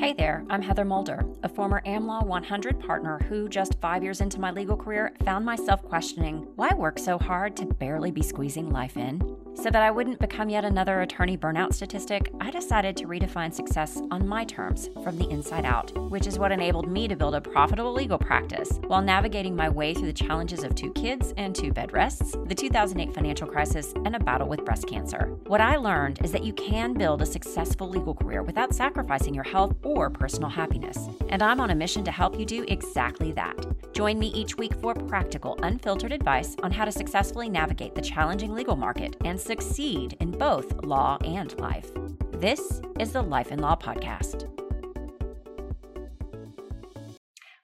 Hey there, I'm Heather Mulder, a former AmLaw 100 partner who, just five years into my legal career, found myself questioning why work so hard to barely be squeezing life in? So that I wouldn't become yet another attorney burnout statistic, I decided to redefine success on my terms from the inside out, which is what enabled me to build a profitable legal practice while navigating my way through the challenges of two kids and two bed rests, the 2008 financial crisis, and a battle with breast cancer. What I learned is that you can build a successful legal career without sacrificing your health or personal happiness. And I'm on a mission to help you do exactly that. Join me each week for practical, unfiltered advice on how to successfully navigate the challenging legal market and succeed in both law and life. This is the Life and Law Podcast.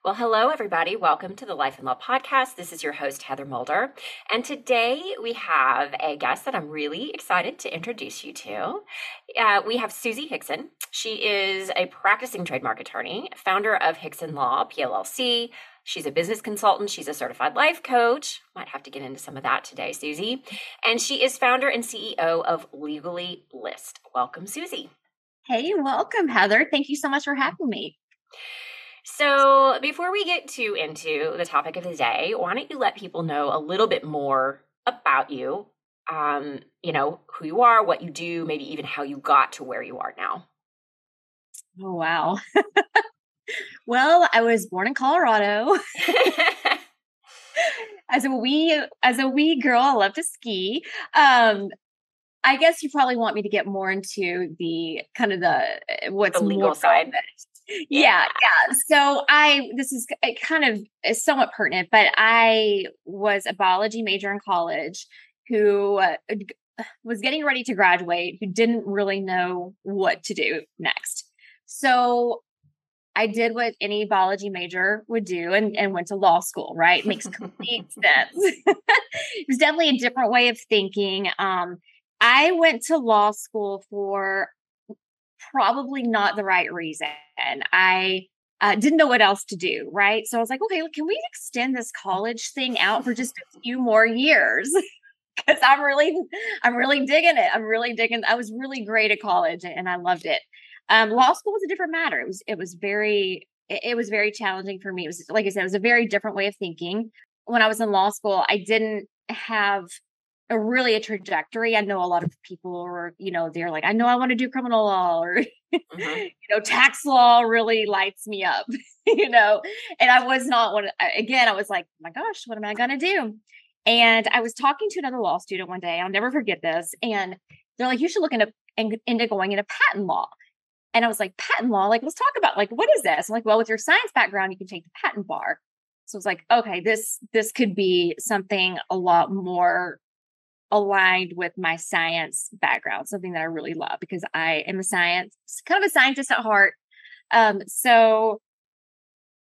Well, hello, everybody. Welcome to the Life and Law Podcast. This is your host, Heather Mulder. And today we have a guest that I'm really excited to introduce you to. Uh, we have Susie Hickson. She is a practicing trademark attorney, founder of Hickson Law, PLLC. She's a business consultant. She's a certified life coach. Might have to get into some of that today, Susie. And she is founder and CEO of Legally Blissed. Welcome, Susie. Hey, welcome, Heather. Thank you so much for having me. So, before we get too into the topic of the day, why don't you let people know a little bit more about you? Um, you know, who you are, what you do, maybe even how you got to where you are now. Oh, wow. well, I was born in Colorado. as a wee as a wee girl, I love to ski. Um, I guess you probably want me to get more into the kind of the eh, what's the legal side yeah. yeah so i this is it kind of is somewhat pertinent but i was a biology major in college who uh, was getting ready to graduate who didn't really know what to do next so I did what any biology major would do and, and went to law school, right? Makes complete sense. it was definitely a different way of thinking. Um, I went to law school for probably not the right reason. I uh, didn't know what else to do, right? So I was like, okay, can we extend this college thing out for just a few more years? Because I'm really, I'm really digging it. I'm really digging. I was really great at college, and I loved it. Um, law school was a different matter. It was, it was very, it, it was very challenging for me. It was, like I said, it was a very different way of thinking. When I was in law school, I didn't have a really a trajectory. I know a lot of people are, you know, they're like, I know I want to do criminal law or, mm-hmm. you know, tax law really lights me up, you know, and I was not one. Again, I was like, oh my gosh, what am I going to do? And I was talking to another law student one day. I'll never forget this. And they're like, you should look into, into going into patent law. And I was like, patent law? Like, let's talk about like, what is this? I'm like, well, with your science background, you can take the patent bar. So I was like, okay, this this could be something a lot more aligned with my science background, something that I really love because I am a science, kind of a scientist at heart. Um, so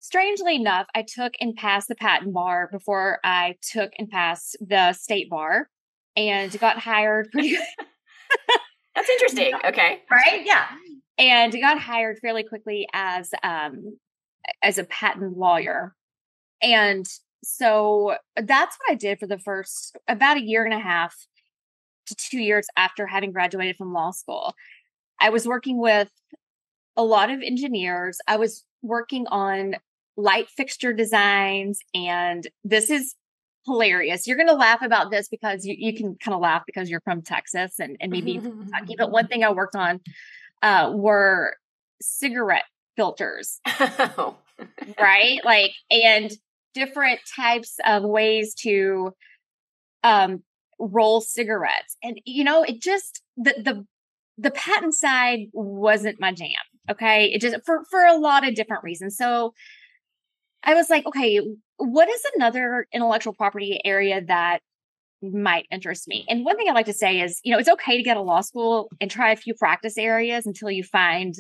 strangely enough, I took and passed the patent bar before I took and passed the state bar and got hired pretty That's interesting. Okay. Right? Yeah. And got hired fairly quickly as um as a patent lawyer. And so that's what I did for the first about a year and a half to two years after having graduated from law school. I was working with a lot of engineers. I was working on light fixture designs, and this is hilarious. You're going to laugh about this because you, you can kind of laugh because you're from Texas and, and maybe Kentucky. But one thing I worked on uh, were cigarette filters. Oh. right? Like, and different types of ways to um, roll cigarettes. And you know, it just the the the patent side wasn't my jam. Okay. It just for for a lot of different reasons. So I was like, okay, what is another intellectual property area that might interest me? And one thing I'd like to say is, you know, it's okay to get a law school and try a few practice areas until you find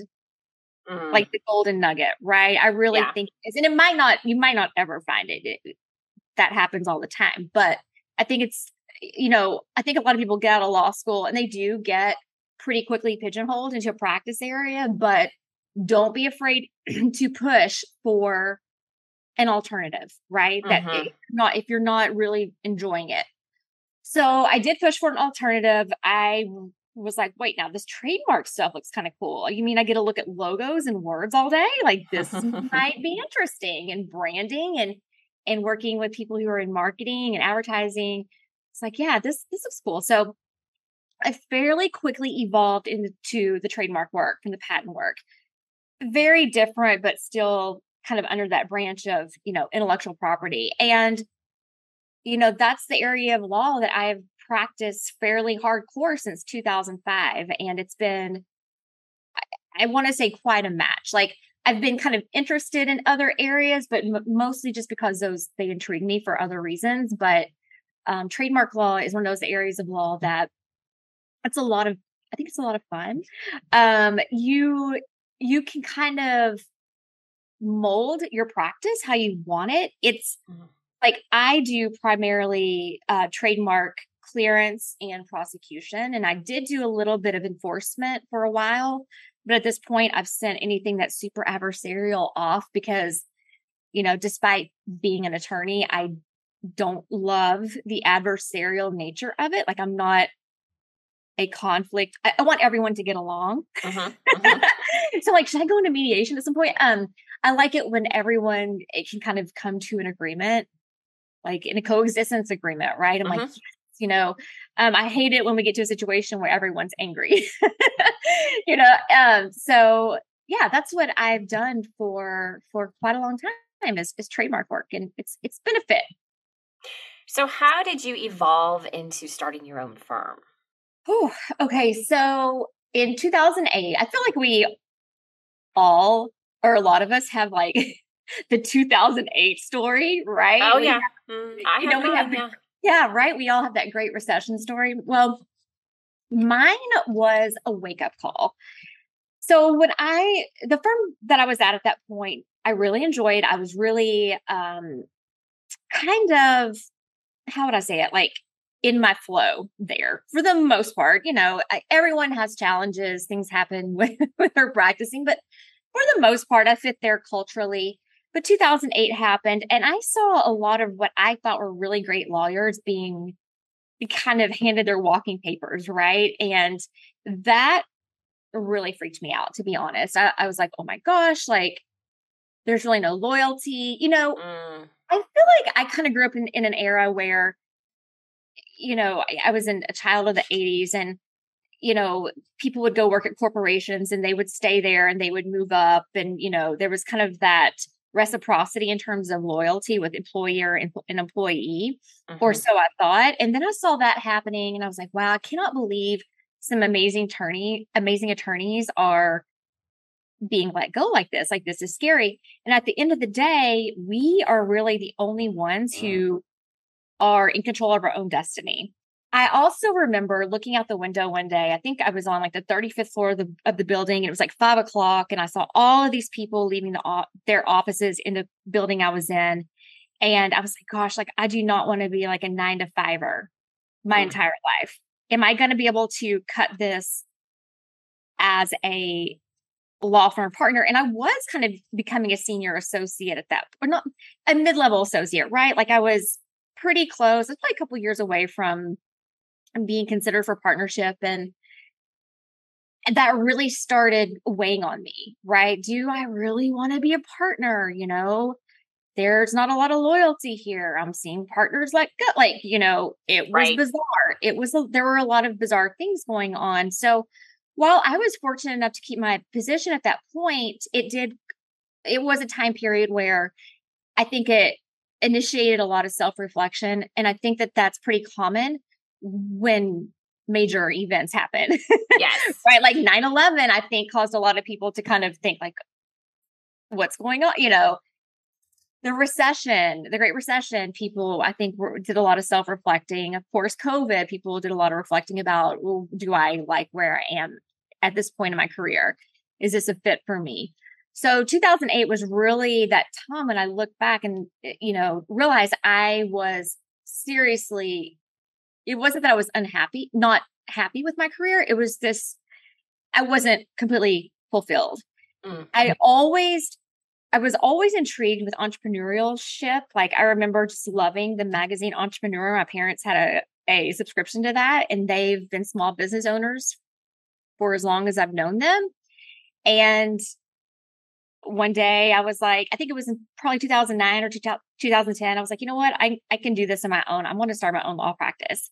mm. like the golden nugget, right? I really yeah. think it is. And it might not, you might not ever find it. it. That happens all the time. But I think it's, you know, I think a lot of people get out of law school and they do get pretty quickly pigeonholed into a practice area, but don't be afraid to push for an alternative, right? Mm-hmm. That if not if you're not really enjoying it. So I did push for an alternative. I was like, wait, now this trademark stuff looks kind of cool. You mean I get to look at logos and words all day? Like this might be interesting and branding and and working with people who are in marketing and advertising. It's like, yeah, this this looks cool. So I fairly quickly evolved into the trademark work and the patent work. Very different, but still kind of under that branch of, you know, intellectual property. And, you know, that's the area of law that I've practiced fairly hardcore since 2005. And it's been, I, I want to say quite a match. Like I've been kind of interested in other areas, but m- mostly just because those, they intrigue me for other reasons. But um, trademark law is one of those areas of law that it's a lot of, I think it's a lot of fun. Um, you, you can kind of mold your practice how you want it. It's mm-hmm. Like I do primarily uh, trademark clearance and prosecution, and I did do a little bit of enforcement for a while. But at this point, I've sent anything that's super adversarial off because, you know, despite being an attorney, I don't love the adversarial nature of it. Like, I'm not a conflict. I, I want everyone to get along. Uh-huh, uh-huh. so, like, should I go into mediation at some point? Um, I like it when everyone it can kind of come to an agreement, like in a coexistence agreement, right? I'm like, mm-hmm. yes, you know, um, I hate it when we get to a situation where everyone's angry, you know. Um, so yeah, that's what I've done for for quite a long time is, is trademark work, and it's it's been a fit. So, how did you evolve into starting your own firm? Oh, okay. So in 2008, I feel like we all or a lot of us have like the 2008 story, right? Oh we yeah, have, mm, I you know we have yeah. yeah, right. We all have that great recession story. Well, mine was a wake up call. So when I the firm that I was at at that point, I really enjoyed. I was really um kind of how would I say it? Like in my flow there for the most part. You know, I, everyone has challenges, things happen with, with their practicing, but for the most part, I fit there culturally. But 2008 happened, and I saw a lot of what I thought were really great lawyers being kind of handed their walking papers, right? And that really freaked me out, to be honest. I, I was like, oh my gosh, like there's really no loyalty. You know, mm. I feel like I kind of grew up in, in an era where, you know, I, I was in a child of the 80s and you know, people would go work at corporations and they would stay there and they would move up. And, you know, there was kind of that reciprocity in terms of loyalty with employer and, and employee, mm-hmm. or so I thought. And then I saw that happening and I was like, wow, I cannot believe some amazing attorney, amazing attorneys are being let go like this. Like this is scary. And at the end of the day, we are really the only ones mm. who are in control of our own destiny. I also remember looking out the window one day. I think I was on like the 35th floor of the, of the building. And it was like five o'clock, and I saw all of these people leaving the their offices in the building I was in. And I was like, gosh, like I do not want to be like a nine to fiver my mm. entire life. Am I going to be able to cut this as a law firm partner? And I was kind of becoming a senior associate at that, or not a mid level associate, right? Like I was pretty close. It's was probably a couple years away from being considered for partnership and that really started weighing on me, right? Do I really want to be a partner? You know, there's not a lot of loyalty here. I'm seeing partners like like, you know, it was right. bizarre. It was a, there were a lot of bizarre things going on. So while I was fortunate enough to keep my position at that point, it did it was a time period where I think it initiated a lot of self-reflection and I think that that's pretty common when major events happen. Yes. right. Like 9 11, I think caused a lot of people to kind of think, like, what's going on? You know, the recession, the Great Recession, people, I think, were, did a lot of self reflecting. Of course, COVID, people did a lot of reflecting about, well, do I like where I am at this point in my career? Is this a fit for me? So 2008 was really that time when I look back and, eh, you know, realize I was seriously it wasn't that I was unhappy, not happy with my career. It was this, I wasn't completely fulfilled. Mm-hmm. I always, I was always intrigued with entrepreneurship. Like I remember just loving the magazine Entrepreneur. My parents had a, a subscription to that and they've been small business owners for as long as I've known them. And one day I was like, I think it was in probably 2009 or 2010. I was like, you know what? I, I can do this on my own. I'm going to start my own law practice.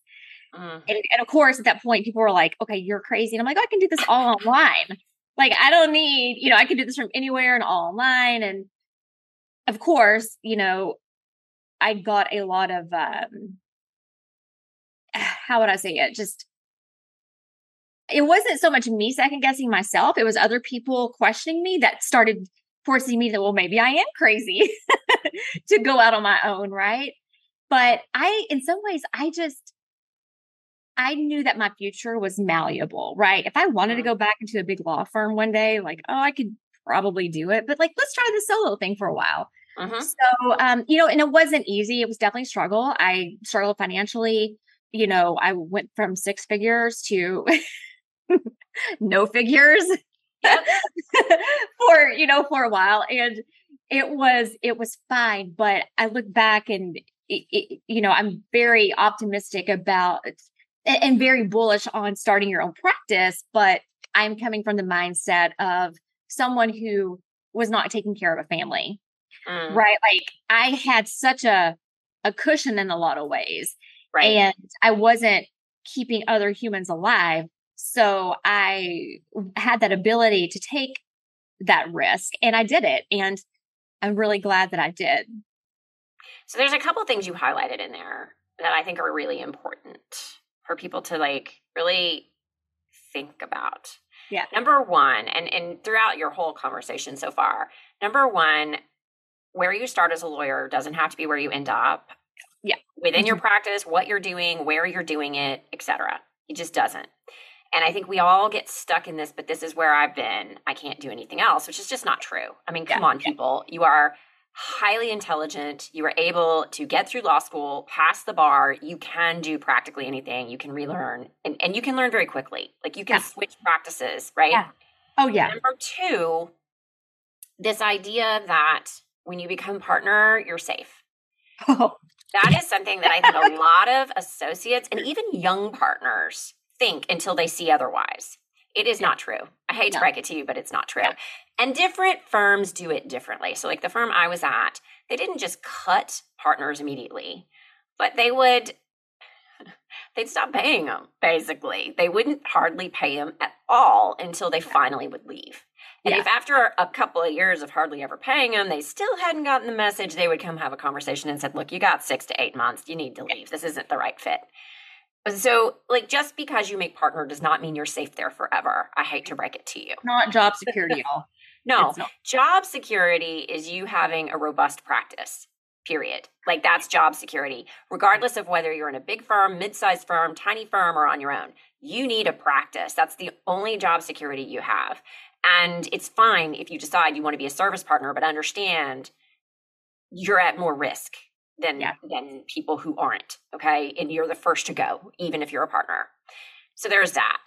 Mm. And, and, of course, at that point, people were like, okay, you're crazy. And I'm like, oh, I can do this all online. Like, I don't need, you know, I can do this from anywhere and all online. And of course, you know, I got a lot of, um, how would I say it? Just, it wasn't so much me second guessing myself. It was other people questioning me that started forcing me to, well, maybe I am crazy to go out on my own. Right. But I, in some ways, I just, I knew that my future was malleable, right? If I wanted to mm-hmm. go back into a big law firm one day, like, oh, I could probably do it, but like, let's try the solo thing for a while. Uh-huh. So, um, you know, and it wasn't easy. It was definitely a struggle. I struggled financially. You know, I went from six figures to no figures for, you know, for a while. And it was, it was fine. But I look back and, it, it, you know, I'm very optimistic about and very bullish on starting your own practice, but I'm coming from the mindset of someone who was not taking care of a family. Mm. Right? Like I had such a a cushion in a lot of ways. Right. And I wasn't keeping other humans alive. So I had that ability to take that risk and I did it. And I'm really glad that I did. So there's a couple things you highlighted in there that I think are really important for people to like really think about. Yeah. Number one, and and throughout your whole conversation so far, number one, where you start as a lawyer doesn't have to be where you end up. Yeah. Within mm-hmm. your practice, what you're doing, where you're doing it, etc. It just doesn't. And I think we all get stuck in this, but this is where I've been. I can't do anything else, which is just not true. I mean, come yeah. on, people. You are highly intelligent. You were able to get through law school, pass the bar. You can do practically anything. You can relearn and, and you can learn very quickly. Like you can yeah. switch practices, right? Yeah. Oh, yeah. Number two, this idea that when you become partner, you're safe. Oh. That is something that I think a lot of associates and even young partners think until they see otherwise. It is yeah. not true. I hate no. to break it to you, but it's not true. Yeah. And different firms do it differently. So, like the firm I was at, they didn't just cut partners immediately, but they would they'd stop paying them basically they wouldn't hardly pay them at all until they finally would leave and yeah. if after a couple of years of hardly ever paying them they still hadn't gotten the message they would come have a conversation and said look you got six to eight months you need to leave this isn't the right fit so, like, just because you make partner does not mean you're safe there forever. I hate to break it to you. Not job security at all. no, job security is you having a robust practice. Period. Like that's job security, regardless of whether you're in a big firm, mid-sized firm, tiny firm, or on your own. You need a practice. That's the only job security you have. And it's fine if you decide you want to be a service partner, but understand you're at more risk than yeah. than people who aren't. Okay, and you're the first to go, even if you're a partner. So there's that.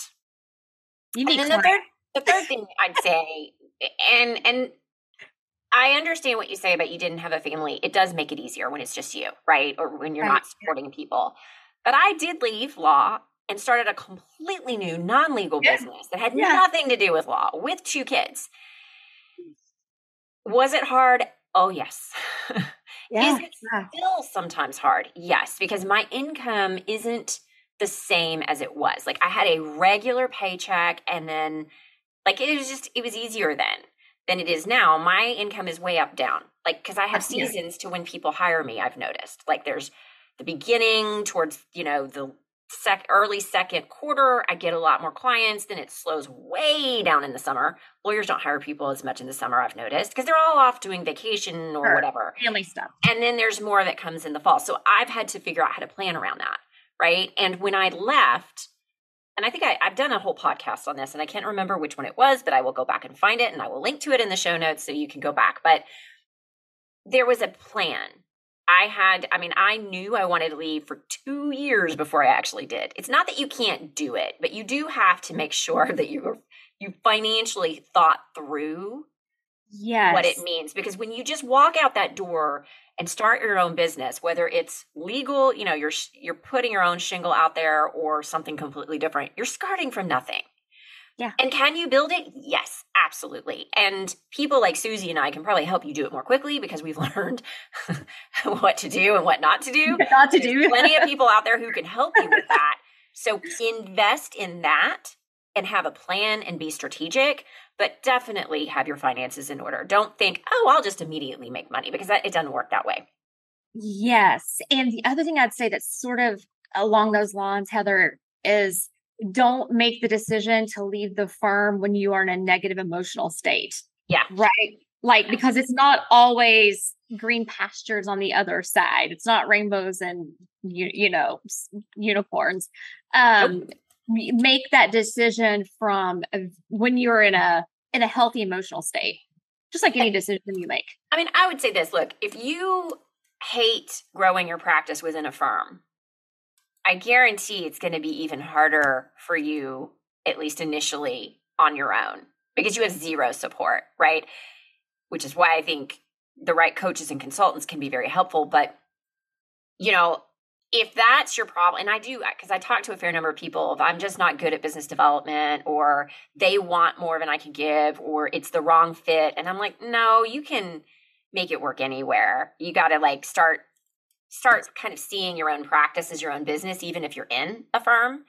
You and then the third, the third thing I'd say, and and I understand what you say about you didn't have a family. It does make it easier when it's just you, right? Or when you're right. not supporting people. But I did leave law and started a completely new non-legal yeah. business that had yeah. nothing to do with law with two kids. Was it hard? Oh yes. Yeah. Is it still sometimes hard? Yes, because my income isn't the same as it was. Like I had a regular paycheck and then like it was just it was easier then than it is now. My income is way up down. Like cuz I have seasons to when people hire me, I've noticed. Like there's the beginning towards, you know, the sec early second quarter i get a lot more clients then it slows way down in the summer. Lawyers don't hire people as much in the summer i've noticed because they're all off doing vacation or sure. whatever. Family stuff. And then there's more that comes in the fall. So i've had to figure out how to plan around that right? And when i left and i think I, i've done a whole podcast on this and i can't remember which one it was but i will go back and find it and i will link to it in the show notes so you can go back. But there was a plan I had, I mean, I knew I wanted to leave for two years before I actually did. It's not that you can't do it, but you do have to make sure that you you financially thought through yes. what it means. Because when you just walk out that door and start your own business, whether it's legal, you know, you're you're putting your own shingle out there or something completely different, you're starting from nothing. Yeah. And can you build it? Yes, absolutely. And people like Susie and I can probably help you do it more quickly because we've learned what to do and what not to do. Not to do. plenty of people out there who can help you with that. So invest in that and have a plan and be strategic, but definitely have your finances in order. Don't think, oh, I'll just immediately make money because that, it doesn't work that way. Yes. And the other thing I'd say that's sort of along those lines, Heather, is don't make the decision to leave the firm when you are in a negative emotional state. Yeah. Right. Like, because it's not always green pastures on the other side. It's not rainbows and, you, you know, unicorns. Um, nope. Make that decision from when you're in a, in a healthy emotional state, just like any decision you make. I mean, I would say this look, if you hate growing your practice within a firm, I guarantee it's going to be even harder for you, at least initially, on your own because you have zero support, right? Which is why I think the right coaches and consultants can be very helpful. But, you know, if that's your problem, and I do, because I talk to a fair number of people, if I'm just not good at business development or they want more than I can give or it's the wrong fit, and I'm like, no, you can make it work anywhere. You got to like start start kind of seeing your own practice as your own business, even if you're in a firm.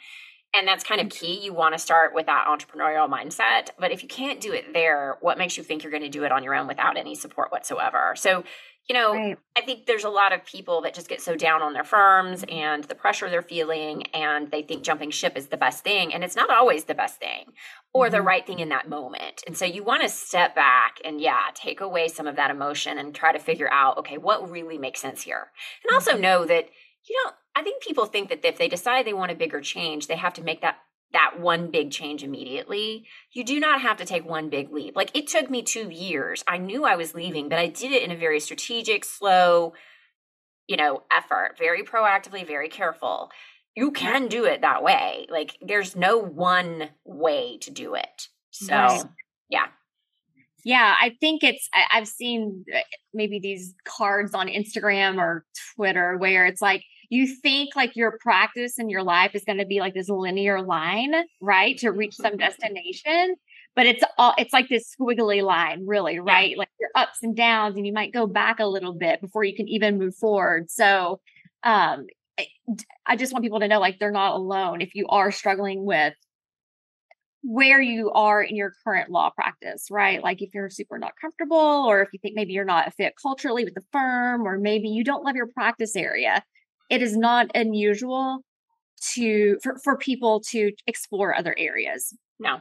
And that's kind of mm-hmm. key. You want to start with that entrepreneurial mindset. But if you can't do it there, what makes you think you're going to do it on your own without any support whatsoever? So you know, right. I think there's a lot of people that just get so down on their firms and the pressure they're feeling, and they think jumping ship is the best thing. And it's not always the best thing or mm-hmm. the right thing in that moment. And so you want to step back and, yeah, take away some of that emotion and try to figure out, okay, what really makes sense here? And also mm-hmm. know that you don't, I think people think that if they decide they want a bigger change, they have to make that that one big change immediately. You do not have to take one big leap. Like it took me two years. I knew I was leaving, but I did it in a very strategic, slow, you know, effort, very proactively, very careful. You can do it that way. Like there's no one way to do it. So, right. yeah. Yeah, I think it's, I, I've seen uh, maybe these cards on Instagram or Twitter where it's like, you think like your practice and your life is going to be like this linear line, right? To reach some mm-hmm. destination. But it's all it's like this squiggly line, really, right? Yeah. Like your ups and downs, and you might go back a little bit before you can even move forward. So um I just want people to know like they're not alone if you are struggling with where you are in your current law practice, right? Like if you're super not comfortable, or if you think maybe you're not a fit culturally with the firm, or maybe you don't love your practice area it is not unusual to for, for people to explore other areas no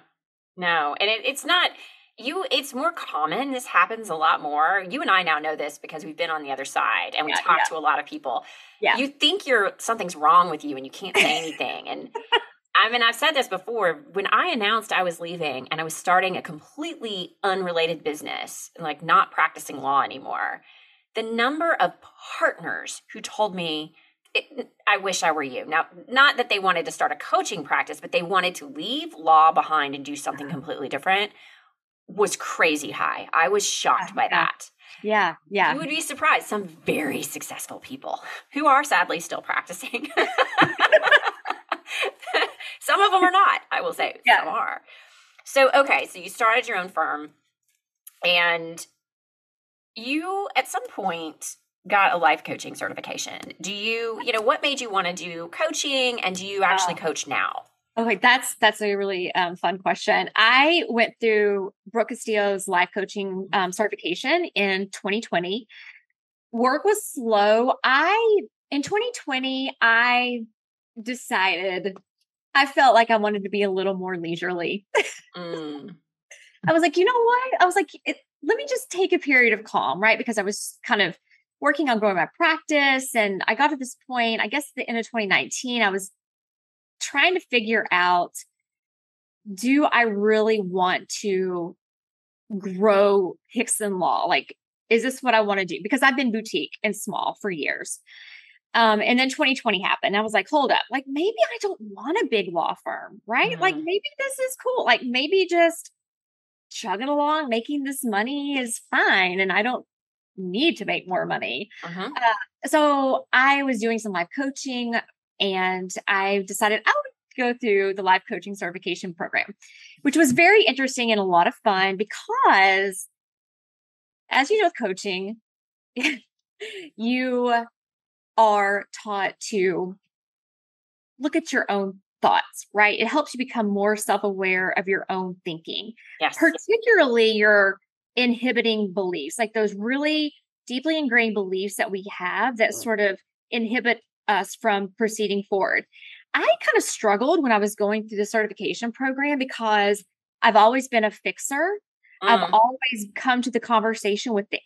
no and it, it's not you it's more common this happens a lot more you and i now know this because we've been on the other side and we yeah, talk yeah. to a lot of people yeah you think you're something's wrong with you and you can't say anything and I mean, I've said this before. When I announced I was leaving and I was starting a completely unrelated business, like not practicing law anymore, the number of partners who told me, it, I wish I were you. Now, not that they wanted to start a coaching practice, but they wanted to leave law behind and do something uh-huh. completely different was crazy high. I was shocked uh, by that. Yeah, yeah. You would be surprised. Some very successful people who are sadly still practicing. some of them are not, I will say. Yeah. Some are. So, okay, so you started your own firm and you at some point got a life coaching certification. Do you, you know, what made you want to do coaching and do you actually coach now? Okay, that's that's a really um, fun question. I went through Brooke Castillo's life coaching um, certification in 2020. Work was slow. I in 2020 I decided I felt like I wanted to be a little more leisurely. mm. I was like, you know what? I was like, it, let me just take a period of calm, right? Because I was kind of working on growing my practice. And I got to this point, I guess the end of 2019, I was trying to figure out do I really want to grow Hickson Law? Like, is this what I want to do? Because I've been boutique and small for years. Um, and then 2020 happened. I was like, hold up, like maybe I don't want a big law firm, right? Mm-hmm. Like maybe this is cool. Like maybe just chugging along, making this money is fine. And I don't need to make more money. Uh-huh. Uh, so I was doing some live coaching and I decided I would go through the life coaching certification program, which was very interesting and a lot of fun because, as you know, with coaching, you are taught to look at your own thoughts, right? It helps you become more self aware of your own thinking, yes. particularly your inhibiting beliefs, like those really deeply ingrained beliefs that we have that mm. sort of inhibit us from proceeding forward. I kind of struggled when I was going through the certification program because I've always been a fixer. Mm. I've always come to the conversation with the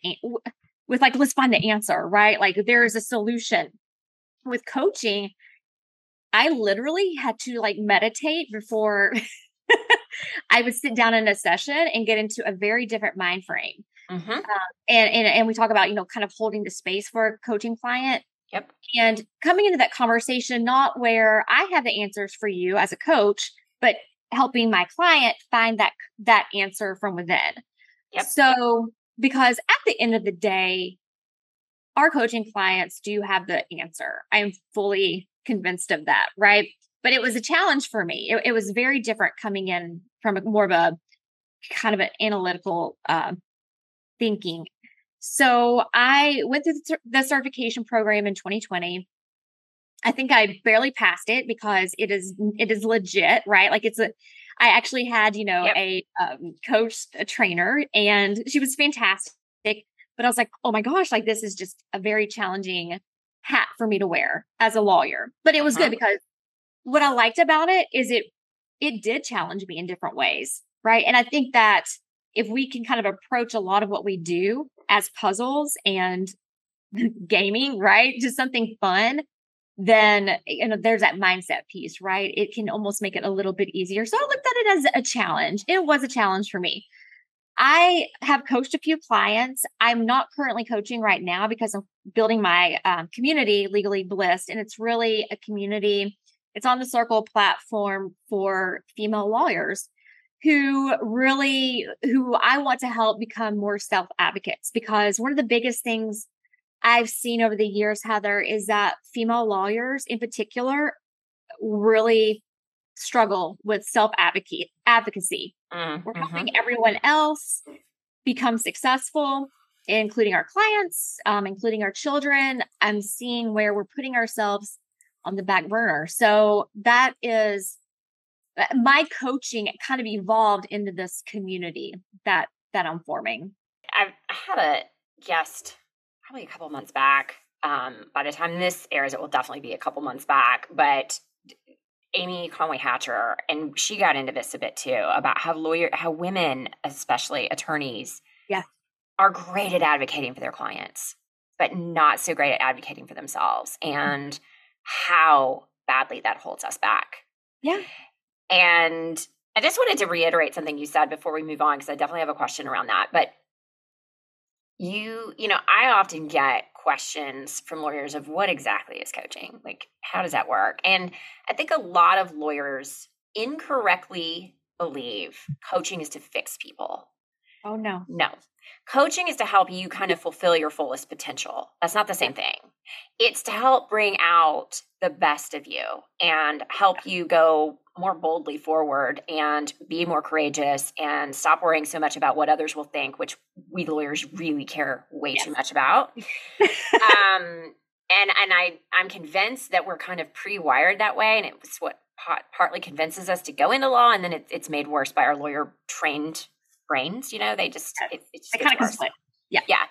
with like let's find the answer, right? Like there is a solution. With coaching, I literally had to like meditate before I would sit down in a session and get into a very different mind frame. Mm-hmm. Um, and, and and we talk about you know kind of holding the space for a coaching client. Yep. And coming into that conversation, not where I have the answers for you as a coach, but helping my client find that that answer from within. Yep. So because at the end of the day, our coaching clients do have the answer. I am fully convinced of that, right? But it was a challenge for me. It, it was very different coming in from a, more of a kind of an analytical uh, thinking. So I went through the certification program in 2020. I think I barely passed it because it is it is legit, right? Like it's a I actually had, you know, yep. a um, coach, a trainer, and she was fantastic. But I was like, oh my gosh, like this is just a very challenging hat for me to wear as a lawyer. But it was uh-huh. good because what I liked about it is it it did challenge me in different ways, right? And I think that if we can kind of approach a lot of what we do as puzzles and gaming, right? Just something fun, then you know there's that mindset piece, right? It can almost make it a little bit easier. So I looked at it as a challenge. It was a challenge for me. I have coached a few clients. I'm not currently coaching right now because I'm building my um, community, Legally Blissed, and it's really a community. It's on the Circle platform for female lawyers who really who I want to help become more self advocates because one of the biggest things I've seen over the years, Heather, is that female lawyers in particular really struggle with self advocate advocacy. Mm, We're helping mm-hmm. everyone else become successful, including our clients, um, including our children. I'm seeing where we're putting ourselves on the back burner. So that is uh, my coaching kind of evolved into this community that that I'm forming. I've had a guest probably a couple months back. Um, by the time this airs, it will definitely be a couple months back. But Amy Conway Hatcher, and she got into this a bit too about how lawyer, how women, especially attorneys, yeah, are great at advocating for their clients, but not so great at advocating for themselves, mm. and mm-hmm. How badly that holds us back. Yeah, and I just wanted to reiterate something you said before we move on because I definitely have a question around that. But you, you know, I often get questions from lawyers of what exactly is coaching? Like, how does that work? And I think a lot of lawyers incorrectly believe coaching is to fix people. Oh, no. No. Coaching is to help you kind of fulfill your fullest potential. That's not the same thing. It's to help bring out the best of you and help you go more boldly forward and be more courageous and stop worrying so much about what others will think, which we lawyers really care way yes. too much about. um, and and I I'm convinced that we're kind of pre-wired that way, and it's what partly convinces us to go into law, and then it, it's made worse by our lawyer trained brains. You know, they just it, it just kind of Yeah, yeah.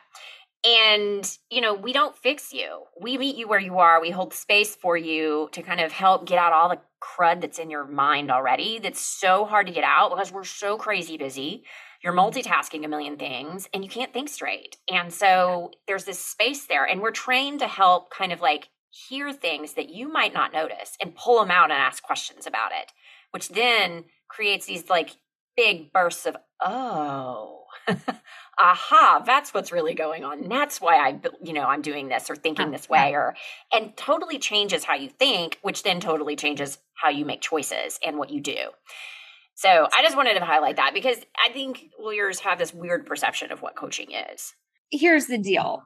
And, you know, we don't fix you. We meet you where you are. We hold space for you to kind of help get out all the crud that's in your mind already that's so hard to get out because we're so crazy busy. You're multitasking a million things and you can't think straight. And so there's this space there. And we're trained to help kind of like hear things that you might not notice and pull them out and ask questions about it, which then creates these like big bursts of, oh, aha, that's what's really going on. That's why I, you know, I'm doing this or thinking this way or, and totally changes how you think, which then totally changes how you make choices and what you do. So I just wanted to highlight that because I think lawyers have this weird perception of what coaching is. Here's the deal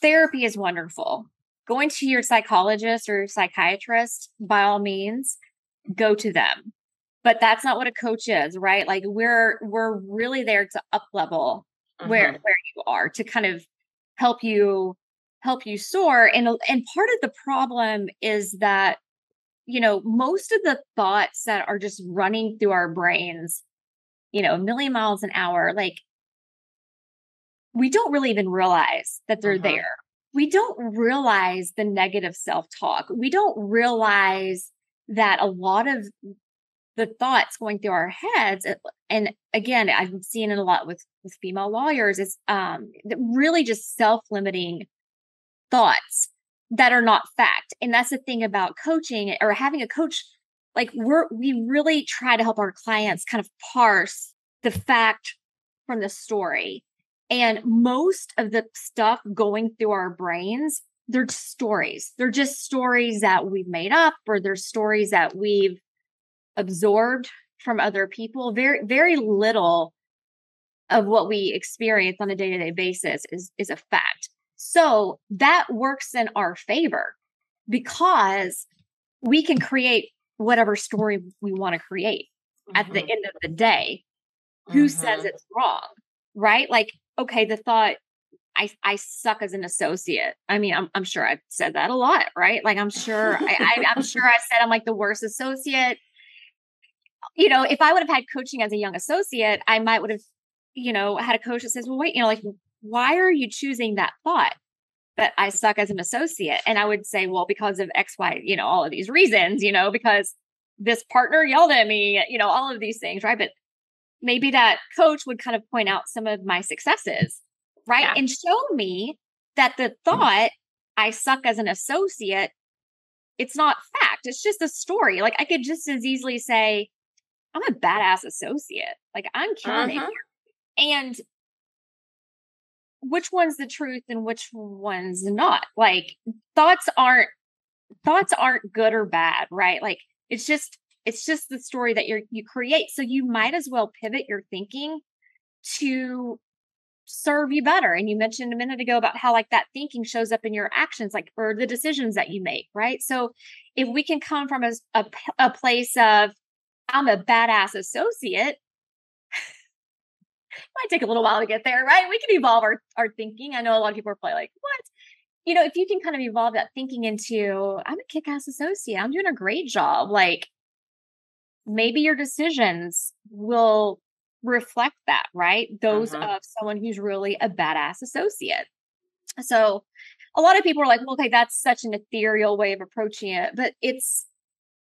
therapy is wonderful. Going to your psychologist or psychiatrist, by all means, go to them. But that's not what a coach is, right? Like we're we're really there to up level mm-hmm. where where you are to kind of help you help you soar and and part of the problem is that you know most of the thoughts that are just running through our brains you know a million miles an hour like we don't really even realize that they're uh-huh. there we don't realize the negative self-talk we don't realize that a lot of the thoughts going through our heads and again i've seen it a lot with with female lawyers is um really just self-limiting thoughts that are not fact and that's the thing about coaching or having a coach like we're we really try to help our clients kind of parse the fact from the story and most of the stuff going through our brains they're stories they're just stories that we've made up or they're stories that we've absorbed from other people very very little of what we experience on a day-to-day basis is is a fact so that works in our favor because we can create whatever story we want to create mm-hmm. at the mm-hmm. end of the day who mm-hmm. says it's wrong right like okay the thought I, I suck as an associate. I mean, I'm, I'm sure I've said that a lot, right? Like, I'm sure, I, I, I'm sure I said I'm like the worst associate you know, if I would have had coaching as a young associate, I might would have, you know, had a coach that says, well, wait, you know, like, why are you choosing that thought that I suck as an associate? And I would say, well, because of X, Y, you know, all of these reasons, you know, because this partner yelled at me, you know, all of these things, right? But maybe that coach would kind of point out some of my successes, right? Yeah. And show me that the thought I suck as an associate, it's not fact. It's just a story. Like I could just as easily say, I'm a badass associate. Like I'm killing uh-huh. it. And which one's the truth and which one's not? Like thoughts aren't thoughts aren't good or bad, right? Like it's just it's just the story that you you create. So you might as well pivot your thinking to serve you better. And you mentioned a minute ago about how like that thinking shows up in your actions, like for the decisions that you make, right? So if we can come from a, a, a place of I'm a badass associate. Might take a little while to get there, right? We can evolve our, our thinking. I know a lot of people are probably like, what? You know, if you can kind of evolve that thinking into, I'm a kick ass associate, I'm doing a great job. Like maybe your decisions will reflect that, right? Those uh-huh. of someone who's really a badass associate. So a lot of people are like, well, okay, that's such an ethereal way of approaching it. But it's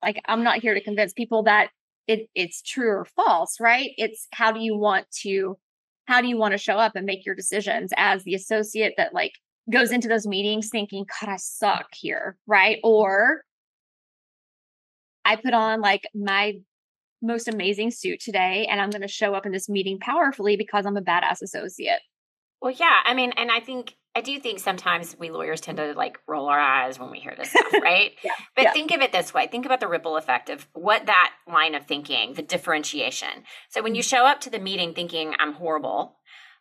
like, I'm not here to convince people that it, it's true or false, right? It's how do you want to how do you want to show up and make your decisions as the associate that like goes into those meetings thinking, God, I suck here, right? Or I put on like my most amazing suit today and I'm going to show up in this meeting powerfully because I'm a badass associate. Well, yeah. I mean, and I think I do think sometimes we lawyers tend to like roll our eyes when we hear this stuff, right? yeah, but yeah. think of it this way think about the ripple effect of what that line of thinking, the differentiation. So when you mm-hmm. show up to the meeting thinking, I'm horrible,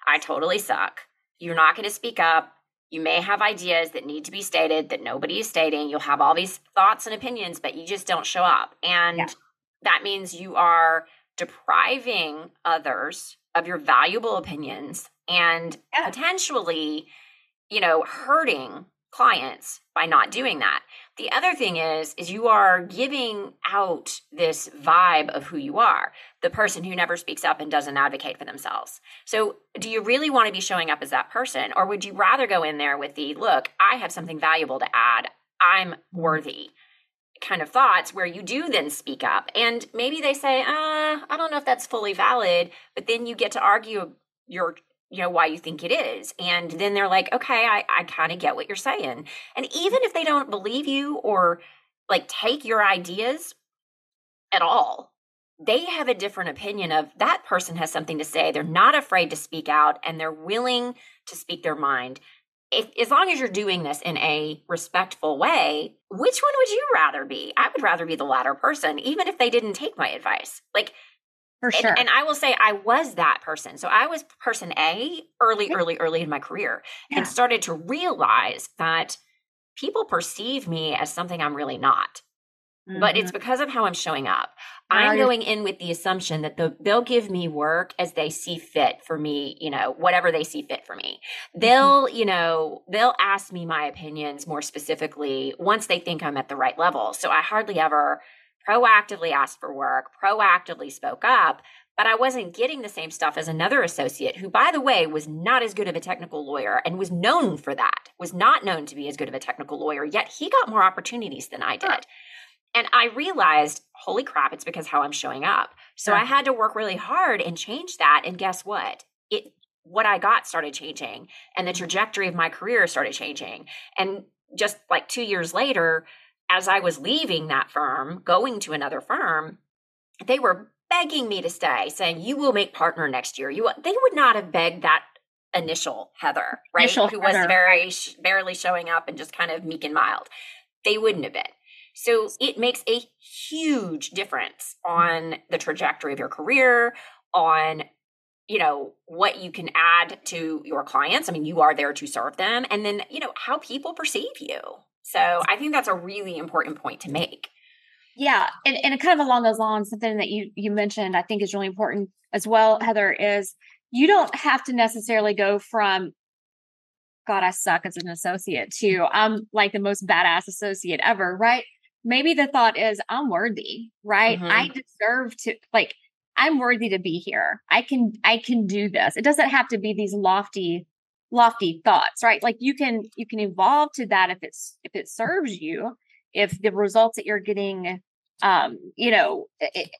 I totally suck, you're not going to speak up. You may have ideas that need to be stated that nobody is stating. You'll have all these thoughts and opinions, but you just don't show up. And yeah. that means you are depriving others of your valuable opinions and potentially you know, hurting clients by not doing that. The other thing is is you are giving out this vibe of who you are, the person who never speaks up and doesn't advocate for themselves. So, do you really want to be showing up as that person or would you rather go in there with the look, I have something valuable to add. I'm worthy kind of thoughts where you do then speak up and maybe they say, uh, I don't know if that's fully valid, but then you get to argue your you know why you think it is. And then they're like okay i, I kind of get what you're saying. And even if they don't believe you or like take your ideas at all they have a different opinion of that person has something to say. They're not afraid to speak out and they're willing to speak their mind. If, as long as you're doing this in a respectful way which one would you rather be? I would rather be the latter person even if they didn't take my advice. Like for sure. And, and, I will say I was that person. So I was person A early, early, early in my career yeah. and started to realize that people perceive me as something I'm really not. mm-hmm. but it's mm-hmm. because of how I'm showing up. I'm going in with the assumption that the, they'll give me work as they see fit for me, you know, whatever they see fit for me. Mm-hmm. They'll, you know, they'll ask me my opinions more specifically once they think I'm at the right level. So I hardly ever proactively asked for work, proactively spoke up, but I wasn't getting the same stuff as another associate who, by the way, was not as good of a technical lawyer and was known for that, was not known to be as good of a technical lawyer, yet he got more opportunities than I did. And I realized, holy crap, it's because how I'm showing up. So I had to work really hard and change that. And guess what? It what I got started changing and the mm-hmm. trajectory of my career started changing. And just like two years later, as I was leaving that firm, going to another firm, they were begging me to stay, saying, You will make partner next year. You they would not have begged that initial Heather, right? Initial Who Heather. was very barely showing up and just kind of meek and mild. They wouldn't have been. So it makes a huge difference on the trajectory of your career, on you know what you can add to your clients. I mean, you are there to serve them, and then you know how people perceive you. So I think that's a really important point to make. Yeah, and, and kind of along those lines, something that you you mentioned I think is really important as well, Heather, is you don't have to necessarily go from God, I suck as an associate to I'm like the most badass associate ever, right? Maybe the thought is I'm worthy, right? Mm-hmm. I deserve to like I'm worthy to be here. I can I can do this. It doesn't have to be these lofty lofty thoughts, right? Like you can you can evolve to that if it's if it serves you if the results that you're getting um you know it,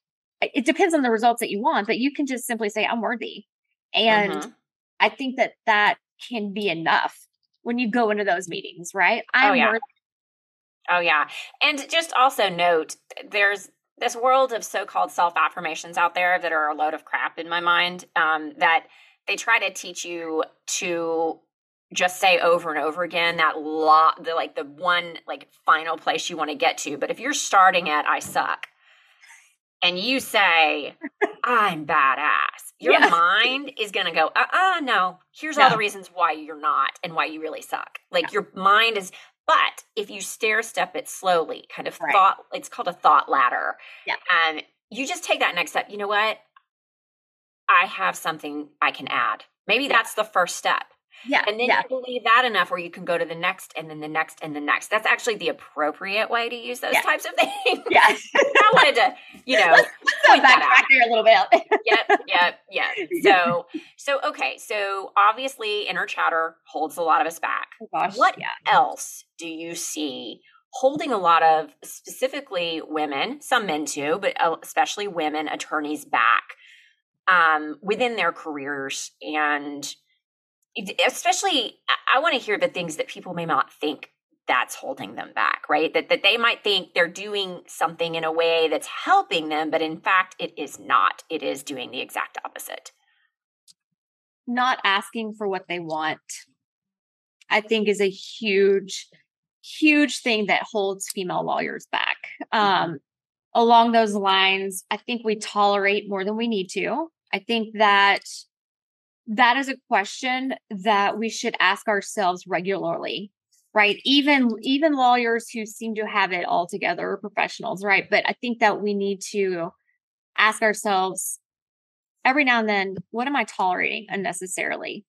it depends on the results that you want but you can just simply say i'm worthy and mm-hmm. i think that that can be enough when you go into those meetings right oh, i'm oh, yeah. worthy oh yeah and just also note there's this world of so-called self-affirmations out there that are a load of crap in my mind um, that they try to teach you to just say over and over again that lot the like the one like final place you want to get to but if you're starting at i suck and you say i'm badass your yeah. mind is going to go uh-uh no here's all the reasons why you're not and why you really suck like yeah. your mind is but if you stair step it slowly kind of right. thought it's called a thought ladder yeah. and you just take that next step you know what i have something i can add maybe that's the first step yeah. And then yeah. you believe that enough where you can go to the next and then the next and the next. That's actually the appropriate way to use those yeah. types of things. Yeah. I wanted to, you know, let's, let's back, back there a little bit. yep, yep, yep. So so okay, so obviously inner chatter holds a lot of us back. Oh gosh, what yeah. else do you see holding a lot of specifically women, some men too, but especially women attorneys back um, within their careers and especially I want to hear the things that people may not think that's holding them back, right? That that they might think they're doing something in a way that's helping them, but in fact it is not. It is doing the exact opposite. Not asking for what they want. I think is a huge huge thing that holds female lawyers back. Mm-hmm. Um along those lines, I think we tolerate more than we need to. I think that that is a question that we should ask ourselves regularly right? Even even lawyers who seem to have it all together professionals right? But i think that we need to ask ourselves every now and then what am i tolerating unnecessarily?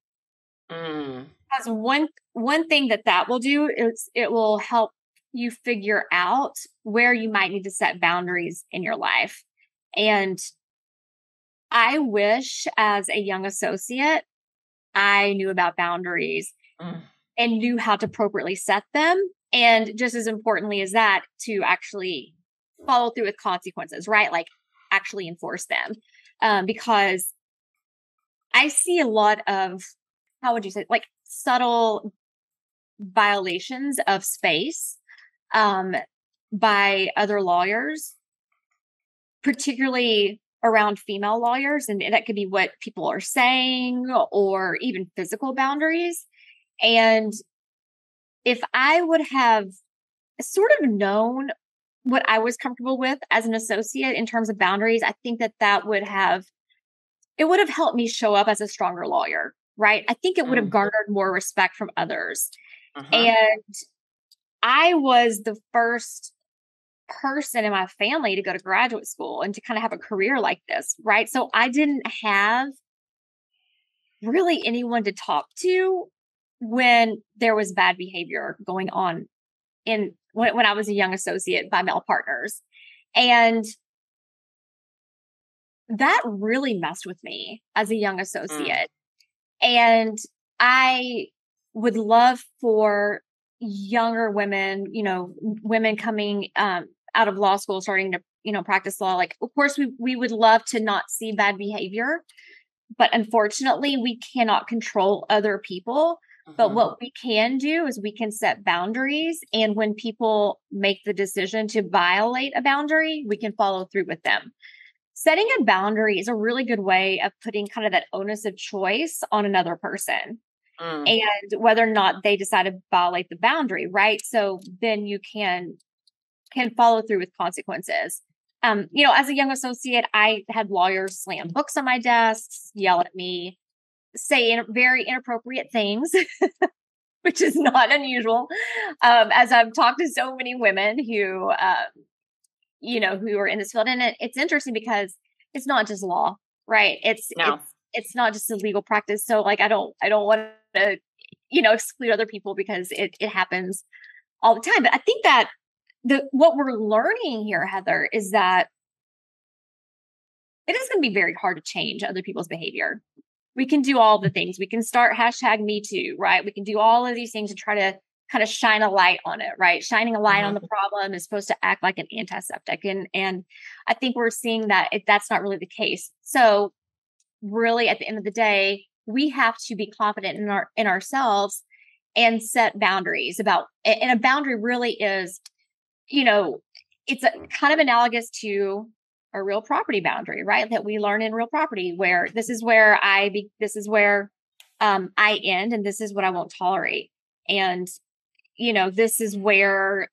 Mm. because one one thing that that will do is it will help you figure out where you might need to set boundaries in your life. And I wish as a young associate, I knew about boundaries mm. and knew how to appropriately set them. And just as importantly as that, to actually follow through with consequences, right? Like actually enforce them. Um, because I see a lot of, how would you say, like subtle violations of space um, by other lawyers, particularly around female lawyers and that could be what people are saying or even physical boundaries and if i would have sort of known what i was comfortable with as an associate in terms of boundaries i think that that would have it would have helped me show up as a stronger lawyer right i think it would have mm-hmm. garnered more respect from others uh-huh. and i was the first person in my family to go to graduate school and to kind of have a career like this, right? So I didn't have really anyone to talk to when there was bad behavior going on in when, when I was a young associate by male partners. And that really messed with me as a young mm. associate. Mm. And I would love for younger women, you know, women coming um, out of law school, starting to, you know, practice law. Like, of course, we, we would love to not see bad behavior, but unfortunately, we cannot control other people. But mm-hmm. what we can do is we can set boundaries. And when people make the decision to violate a boundary, we can follow through with them. Setting a boundary is a really good way of putting kind of that onus of choice on another person. Mm. And whether or not they decide to violate the boundary, right? So then you can can follow through with consequences. Um, you know, as a young associate, I had lawyers slam books on my desks, yell at me, say in very inappropriate things, which is not unusual. Um, as I've talked to so many women who, um, you know, who are in this field, and it, it's interesting because it's not just law, right? It's no. it's it's not just a legal practice. So, like, I don't I don't want to, you know, exclude other people because it it happens all the time. But I think that the what we're learning here, Heather, is that it is going to be very hard to change other people's behavior we can do all the things. We can start hashtag me too, right? We can do all of these things to try to kind of shine a light on it, right? Shining a light mm-hmm. on the problem is supposed to act like an antiseptic. And and I think we're seeing that it, that's not really the case. So really at the end of the day, we have to be confident in our in ourselves and set boundaries about and a boundary really is, you know, it's a, kind of analogous to a real property boundary, right? That we learn in real property where this is where I be, this is where um, I end and this is what I won't tolerate. And, you know, this is where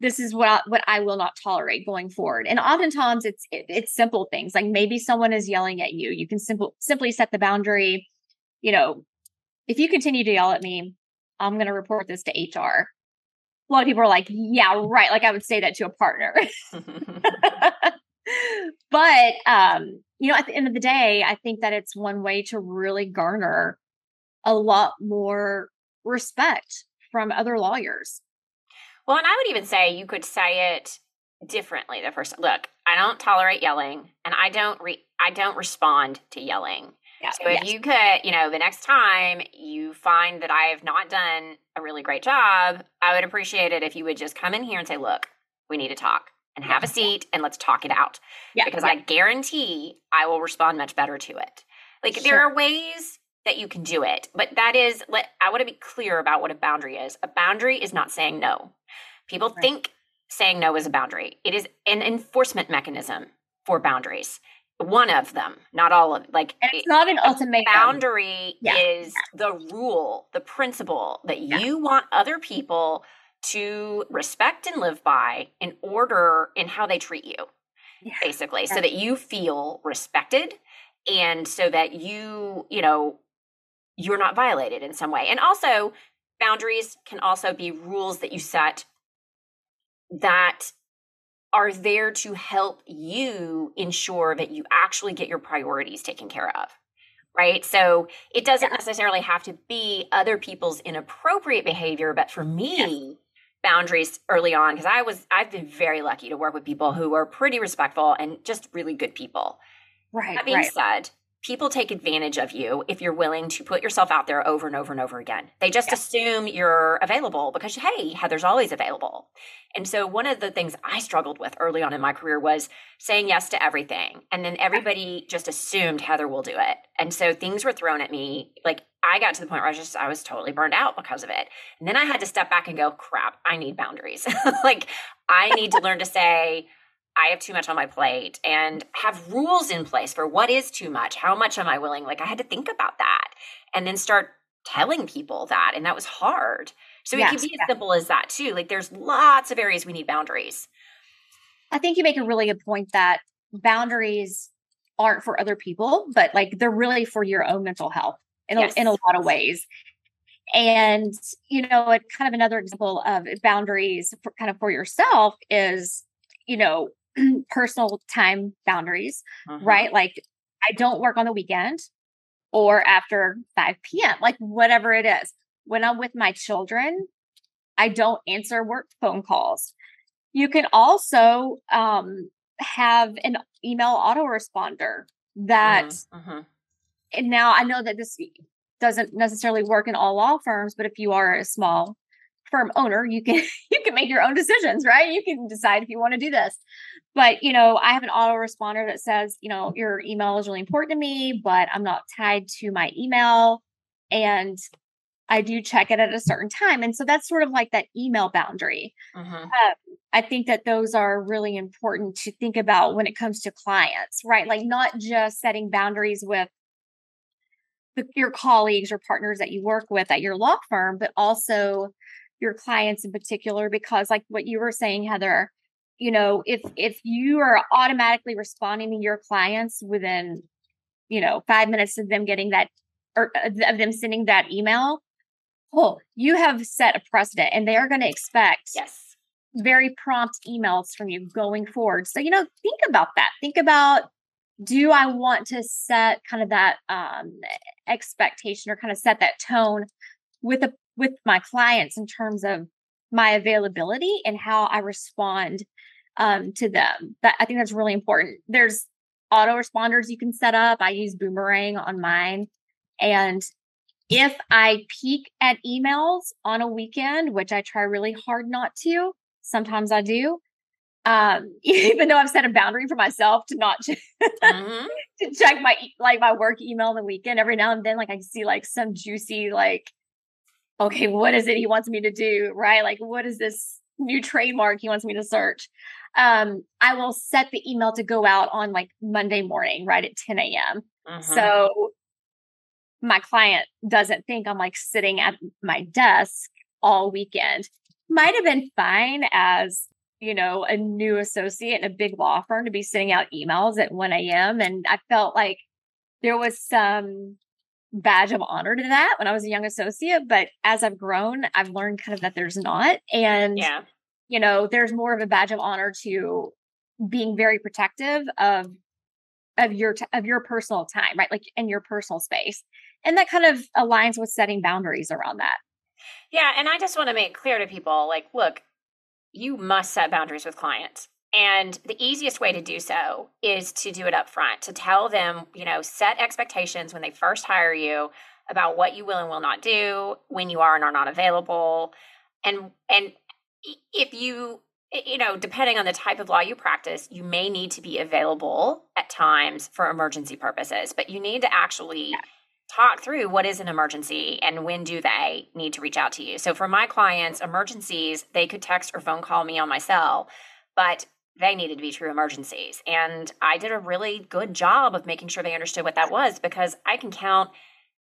this is what I, what I will not tolerate going forward. And oftentimes it's it, it's simple things like maybe someone is yelling at you. You can simple simply set the boundary. You know, if you continue to yell at me, I'm going to report this to HR. A lot of people are like, "Yeah, right." Like I would say that to a partner. but um, you know, at the end of the day, I think that it's one way to really garner a lot more respect from other lawyers. Well, and I would even say you could say it differently the first look i don't tolerate yelling and i don't re- i don't respond to yelling yeah, so if yes. you could you know the next time you find that i have not done a really great job i would appreciate it if you would just come in here and say look we need to talk and have a seat and let's talk it out. Yeah. Because yeah. I guarantee I will respond much better to it. Like sure. there are ways that you can do it, but that is let I want to be clear about what a boundary is. A boundary is not saying no. People right. think saying no is a boundary. It is an enforcement mechanism for boundaries. One of them, not all of like and it's not an ultimate boundary yeah. is the rule, the principle that yeah. you want other people to respect and live by in order in how they treat you, yeah. basically, so that you feel respected and so that you, you know, you're not violated in some way. And also, boundaries can also be rules that you set that are there to help you ensure that you actually get your priorities taken care of right? So it doesn't necessarily have to be other people's inappropriate behavior, but for me, boundaries early on because I was I've been very lucky to work with people who are pretty respectful and just really good people. Right. That being right. said, people take advantage of you if you're willing to put yourself out there over and over and over again. They just yeah. assume you're available because hey, Heather's always available. And so one of the things I struggled with early on in my career was saying yes to everything. And then everybody just assumed Heather will do it. And so things were thrown at me like I got to the point where I was just I was totally burned out because of it. And then I had to step back and go, crap, I need boundaries. like I need to learn to say I have too much on my plate and have rules in place for what is too much. How much am I willing? Like I had to think about that and then start telling people that. And that was hard. So yes, it can be as simple as that too. Like there's lots of areas we need boundaries. I think you make a really good point that boundaries aren't for other people, but like they're really for your own mental health in, yes. a, in a lot of ways. And, you know, it kind of another example of boundaries for, kind of for yourself is, you know, personal time boundaries, uh-huh. right? Like I don't work on the weekend or after 5 p.m., like whatever it is. When I'm with my children, I don't answer work phone calls. You can also um, have an email autoresponder that mm-hmm. mm-hmm. and now I know that this doesn't necessarily work in all law firms, but if you are a small firm owner, you can you can make your own decisions, right? You can decide if you want to do this. But you know, I have an autoresponder that says, you know, your email is really important to me, but I'm not tied to my email. And I do check it at a certain time. And so that's sort of like that email boundary. Mm-hmm. Um, I think that those are really important to think about when it comes to clients, right? Like not just setting boundaries with the, your colleagues or partners that you work with at your law firm, but also your clients in particular, because like what you were saying, Heather, you know, if if you are automatically responding to your clients within, you know, five minutes of them getting that or uh, of them sending that email, oh, you have set a precedent and they are going to expect yes very prompt emails from you going forward. So, you know, think about that. Think about do I want to set kind of that um, expectation or kind of set that tone with a with my clients in terms of my availability and how I respond um, to them. That I think that's really important. There's autoresponders you can set up. I use Boomerang on mine, and if I peek at emails on a weekend, which I try really hard not to, sometimes I do. Um, even though I've set a boundary for myself to not mm-hmm. to check my like my work email on the weekend every now and then, like I see like some juicy like, okay, what is it he wants me to do? Right? Like, what is this new trademark he wants me to search? Um, I will set the email to go out on like Monday morning, right at 10 a.m. Mm-hmm. So my client doesn't think I'm like sitting at my desk all weekend. Might have been fine as, you know, a new associate in a big law firm to be sending out emails at 1 a.m. And I felt like there was some badge of honor to that when I was a young associate. But as I've grown, I've learned kind of that there's not. And, yeah. you know, there's more of a badge of honor to being very protective of of your t- of your personal time right like in your personal space and that kind of aligns with setting boundaries around that yeah and i just want to make clear to people like look you must set boundaries with clients and the easiest way to do so is to do it up front to tell them you know set expectations when they first hire you about what you will and will not do when you are and are not available and and if you you know, depending on the type of law you practice, you may need to be available at times for emergency purposes, but you need to actually talk through what is an emergency and when do they need to reach out to you. So for my clients, emergencies, they could text or phone call me on my cell, but they needed to be true emergencies. And I did a really good job of making sure they understood what that was because I can count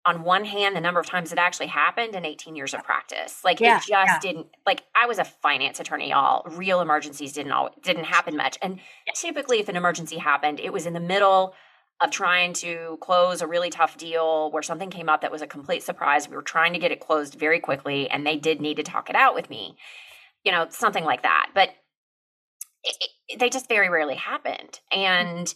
on one hand the number of times it actually happened in 18 years of practice. Like yeah, it just yeah. didn't like i was a finance attorney y'all. Real emergencies didn't all didn't happen much. And typically if an emergency happened it was in the middle of trying to close a really tough deal where something came up that was a complete surprise. We were trying to get it closed very quickly and they did need to talk it out with me. You know something like that. But it, it, they just very rarely happened and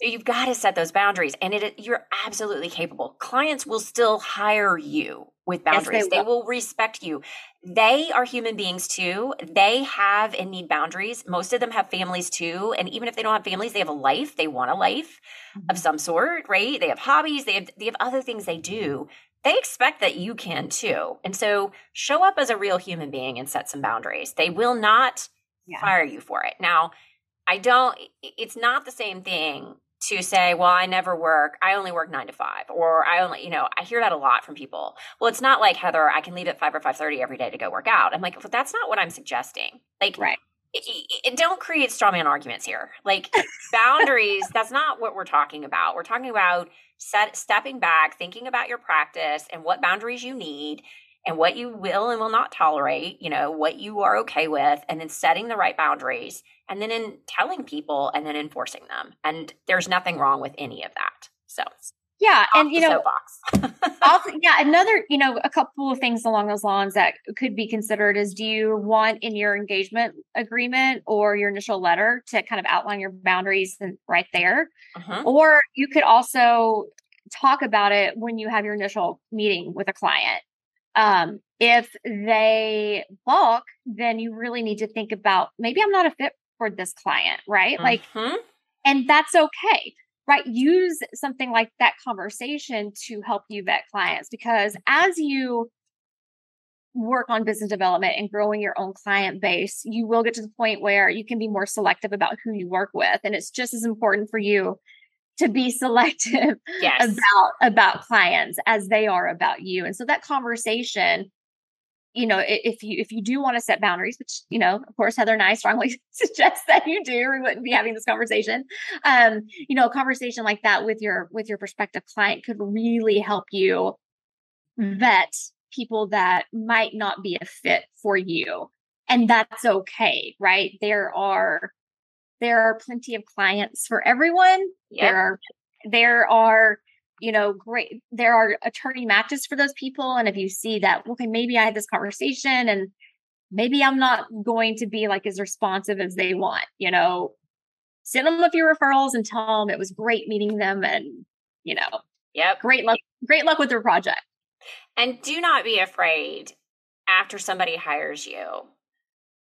You've got to set those boundaries, and it you're absolutely capable. Clients will still hire you with boundaries. Yes, they, will. they will respect you. They are human beings too. They have and need boundaries. Most of them have families too, and even if they don't have families, they have a life. They want a life mm-hmm. of some sort, right? They have hobbies. They have they have other things they do. They expect that you can too, and so show up as a real human being and set some boundaries. They will not yeah. fire you for it. Now I don't, it's not the same thing to say, well, I never work. I only work nine to five, or I only, you know, I hear that a lot from people. Well, it's not like Heather, I can leave at five or five thirty every day to go work out. I'm like, well, that's not what I'm suggesting. Like, right. It, it, don't create straw man arguments here. Like boundaries, that's not what we're talking about. We're talking about set, stepping back, thinking about your practice and what boundaries you need, and what you will and will not tolerate, you know, what you are okay with, and then setting the right boundaries, and then in telling people and then enforcing them. And there's nothing wrong with any of that. So Yeah, and you know, also, yeah, another, you know, a couple of things along those lines that could be considered is do you want in your engagement agreement or your initial letter to kind of outline your boundaries and right there? Uh-huh. Or you could also talk about it when you have your initial meeting with a client. Um, if they balk, then you really need to think about maybe I'm not a fit for this client, right? Like, Mhm. and that's okay right use something like that conversation to help you vet clients because as you work on business development and growing your own client base you will get to the point where you can be more selective about who you work with and it's just as important for you to be selective yes. about about clients as they are about you. And so that conversation you know if you if you do want to set boundaries which you know of course heather and i strongly suggest that you do we wouldn't be having this conversation um you know a conversation like that with your with your prospective client could really help you vet people that might not be a fit for you. And that's okay right? There are there are plenty of clients for everyone. Yep. there are there are you know great there are attorney matches for those people and if you see that okay maybe i had this conversation and maybe i'm not going to be like as responsive as they want you know? Send them a few referrals and tell them it was great meeting them and you know Yep. great luck great luck with their project. And do not be afraid after somebody hires you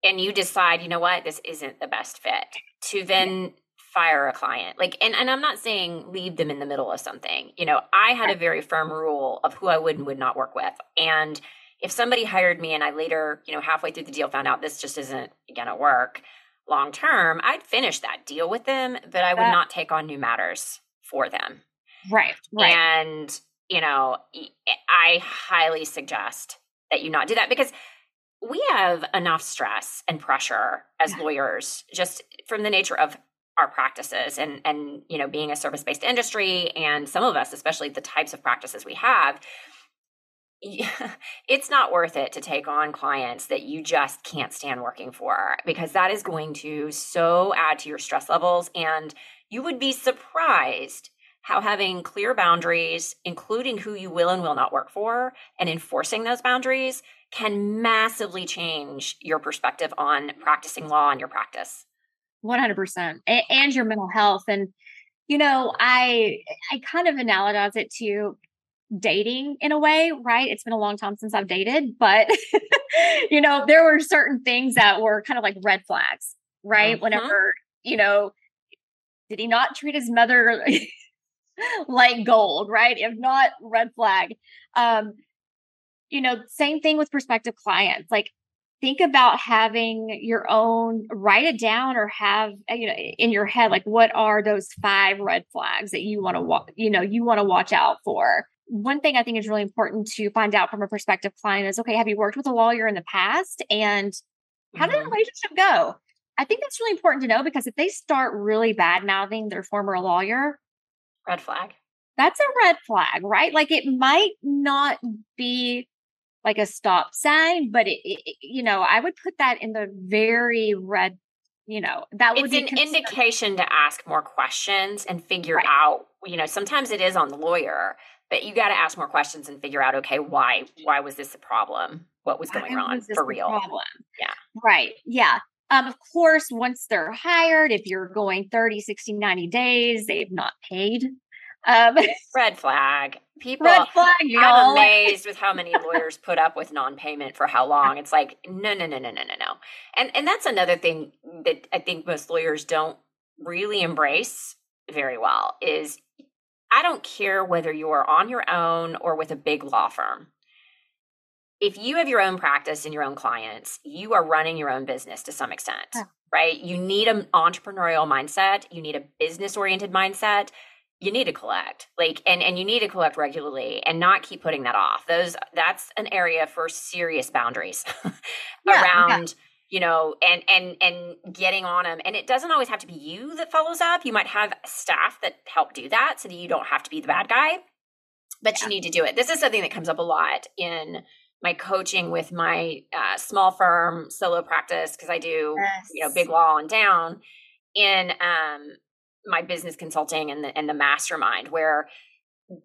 and you decide, you know what, this isn't the best fit, to then fire a client. Like, and, and I'm not saying leave them in the middle of something. You know, I had a very firm rule of who I would and would not work with. And if somebody hired me and I later, you know, halfway through the deal found out this just isn't going to work long term, I'd finish that deal with them, but I would not take on new matters for them. right right And, you know, I highly suggest that you not do that because we have enough stress and pressure as Yeah. lawyers just from the nature of our practices and and you know being a service-based industry and some of us especially the types of practices we have it's not worth it to take on clients that you just can't stand working for because that is going to so add to your stress levels and you would be surprised how having clear boundaries, including who you will and will not work for, and enforcing those boundaries can massively change your perspective on practicing law and your practice. 100% A- and your mental health. And you know i i kind of analogize it to dating in a way right? It's been a long time since i've dated but you know there were certain things that were kind of like red flags right? Mhm. whenever you know did he not treat his mother like gold right? If not red flag. Um you know same thing with prospective clients like think about having your own write it down or have uh, you know in your head like what are those five red flags that you want to wa- you know you want to watch out for one thing i think is really important to find out from a prospective client is okay have you worked with a lawyer in the past and how did the relationship go i think that's really important to know because if they start really bad mouthing their former lawyer Red flag. that's a red flag, right? Like it might not be like a stop sign, but it, it- you know, I would put that in the very red, you know, that would It's be an indication to ask more questions and figure Right. out, you know, sometimes it is on the lawyer, but you got to ask more questions and figure out, okay, why why was this a problem? What was going Why on was for real? Problem? Yeah. Right. Yeah. Um, of course, once they're hired, if you're going 30, 60, 90 days, they've not paid. Um, Red flag. People red flag, I'm y'all. amazed with how many lawyers put up with non-payment for how long. It's like no, no, no, no, no, no, no. And and that's another thing that I think most lawyers don't really embrace very well is I don't care whether you're on your own or with a big law firm. If you have your own practice and your own clients, you are running your own business to some extent, Yeah. right? You need an entrepreneurial mindset, you need a business-oriented mindset you need to collect like and and you need to collect regularly and not keep putting that off. Those that's an area for serious boundaries Yeah, yeah. around you know and and and getting on them and it doesn't always have to be you that follows up. You might have staff that help do that so that you don't have to be the bad guy but you need to do it. This is something that comes up a lot in my coaching with my uh, small firm solo practice because i do you know big law and down. In um my business consulting and the and the mastermind where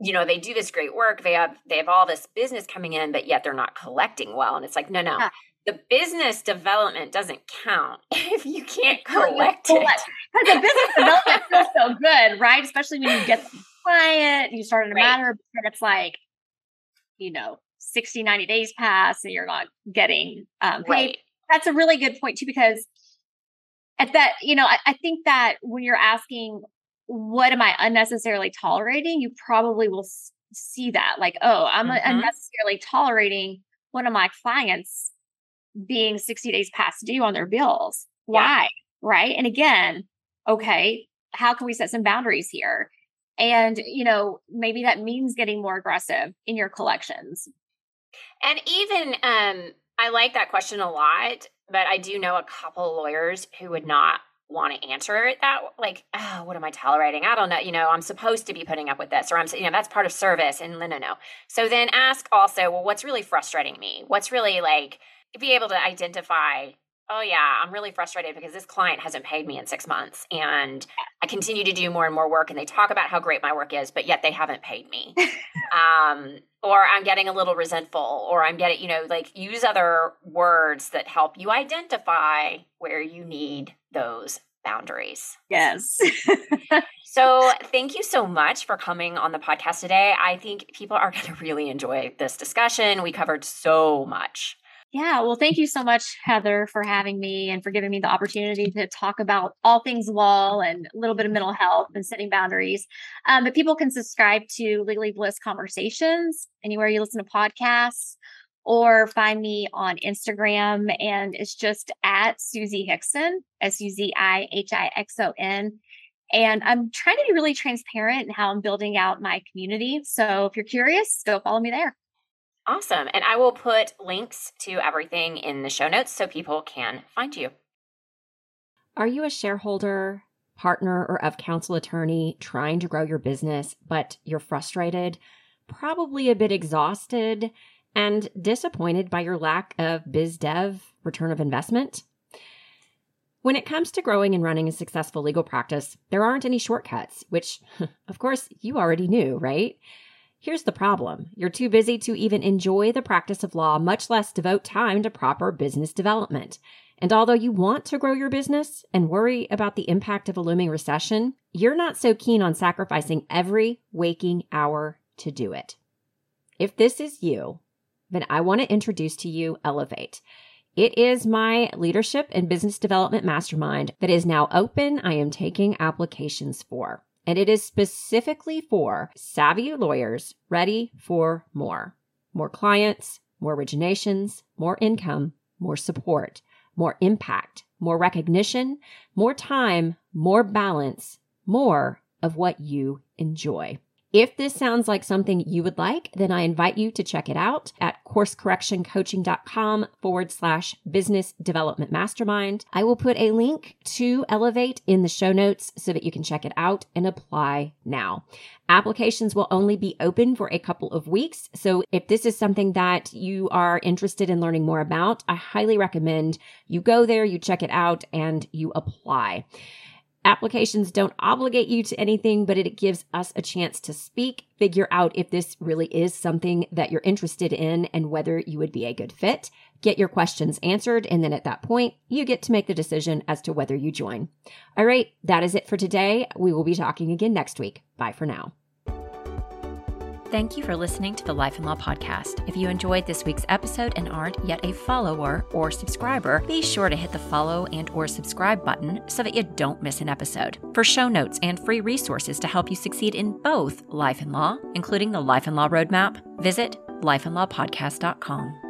you know they do this great work they have they have all this business coming in but yet they're not collecting well and it's like no no yeah. the business development doesn't count if you can't collect it because the business development feels so good right especially when you get the client you start in a right. matter but it's like you know 60 90 days pass and you're not getting um, paid right. that's a really good point too because at that you know I, I think that when you're asking what am I unnecessarily tolerating? You probably will see that like, oh, I'm mm-hmm. unnecessarily tolerating one of my clients being 60 days past due on their bills. Yeah. Why? Right. And again, okay, how can we set some boundaries here? And, you know, maybe that means getting more aggressive in your collections. And even, um, I like that question a lot, but I do know a couple of lawyers who would not want to answer it that like oh, what am i tolerating? I don't know you know i'm supposed to be putting up with this or i'm you know that's part of service and no no no. So then ask also well what's really frustrating me? What's really like be able to identify oh yeah i'm really frustrated because this client hasn't paid me in six months and i continue to do more and more work and they talk about how great my work is but yet they haven't paid me. Um, or i'm getting a little resentful or i'm getting you know like use other words that help you identify where you need those boundaries. Yes. So thank you so much for coming on the podcast today. I think people are going to really enjoy this discussion. We covered so much yeah, well, thank you so much, Heather, for having me and for giving me the opportunity to talk about all things law and a little bit of mental health and setting boundaries. Um, but people can subscribe to Legally Blissed Conversations anywhere you listen to podcasts or find me on Instagram. And it's just at Suzi Hixon, S U Z I H I X O N. And I'm trying to be really transparent in how I'm building out my community. So if you're curious, go follow me there. Awesome. And I will put links to everything in the show notes so people can find you. Are you a shareholder, partner, or of counsel attorney trying to grow your business, but you're frustrated, probably a bit exhausted, and disappointed by your lack of biz dev return of investment? When it comes to growing and running a successful legal practice, there aren't any shortcuts, which, of course, you already knew, right? Here's the problem you're too busy to even enjoy the practice of law, much less devote time to proper business development. And although you want to grow your business and worry about the impact of a looming recession, you're not so keen on sacrificing every waking hour to do it. If this is you, then I want to introduce to you Elevate. It is my leadership and business development mastermind that is now open. I am taking applications for and it is specifically for savvy lawyers ready for more. More clients, more originations, more income, more support, more impact, more recognition, more time, more balance, more of what you enjoy. If this sounds like something you would like, then I invite you to check it out at coursecorrectioncoaching.com forward slash business development mastermind. I will put a link to Elevate in the show notes so that you can check it out and apply now. Applications will only be open for a couple of weeks. So if this is something that you are interested in learning more about, I highly recommend you go there, you check it out, and you apply. Applications don't obligate you to anything, but it gives us a chance to speak, figure out if this really is something that you're interested in and whether you would be a good fit. Get your questions answered, and then at that point, you get to make the decision as to whether you join. All right, that is it for today. We will be talking again next week. Bye for now. Thank you for listening to the Life and Law Podcast. If you enjoyed this week's episode and aren't yet a follower or subscriber, be sure to hit the follow and or subscribe button so that you don't miss an episode. For show notes and free resources to help you succeed in both life and law, including the Life and Law Roadmap, visit lifeandlawpodcast.com.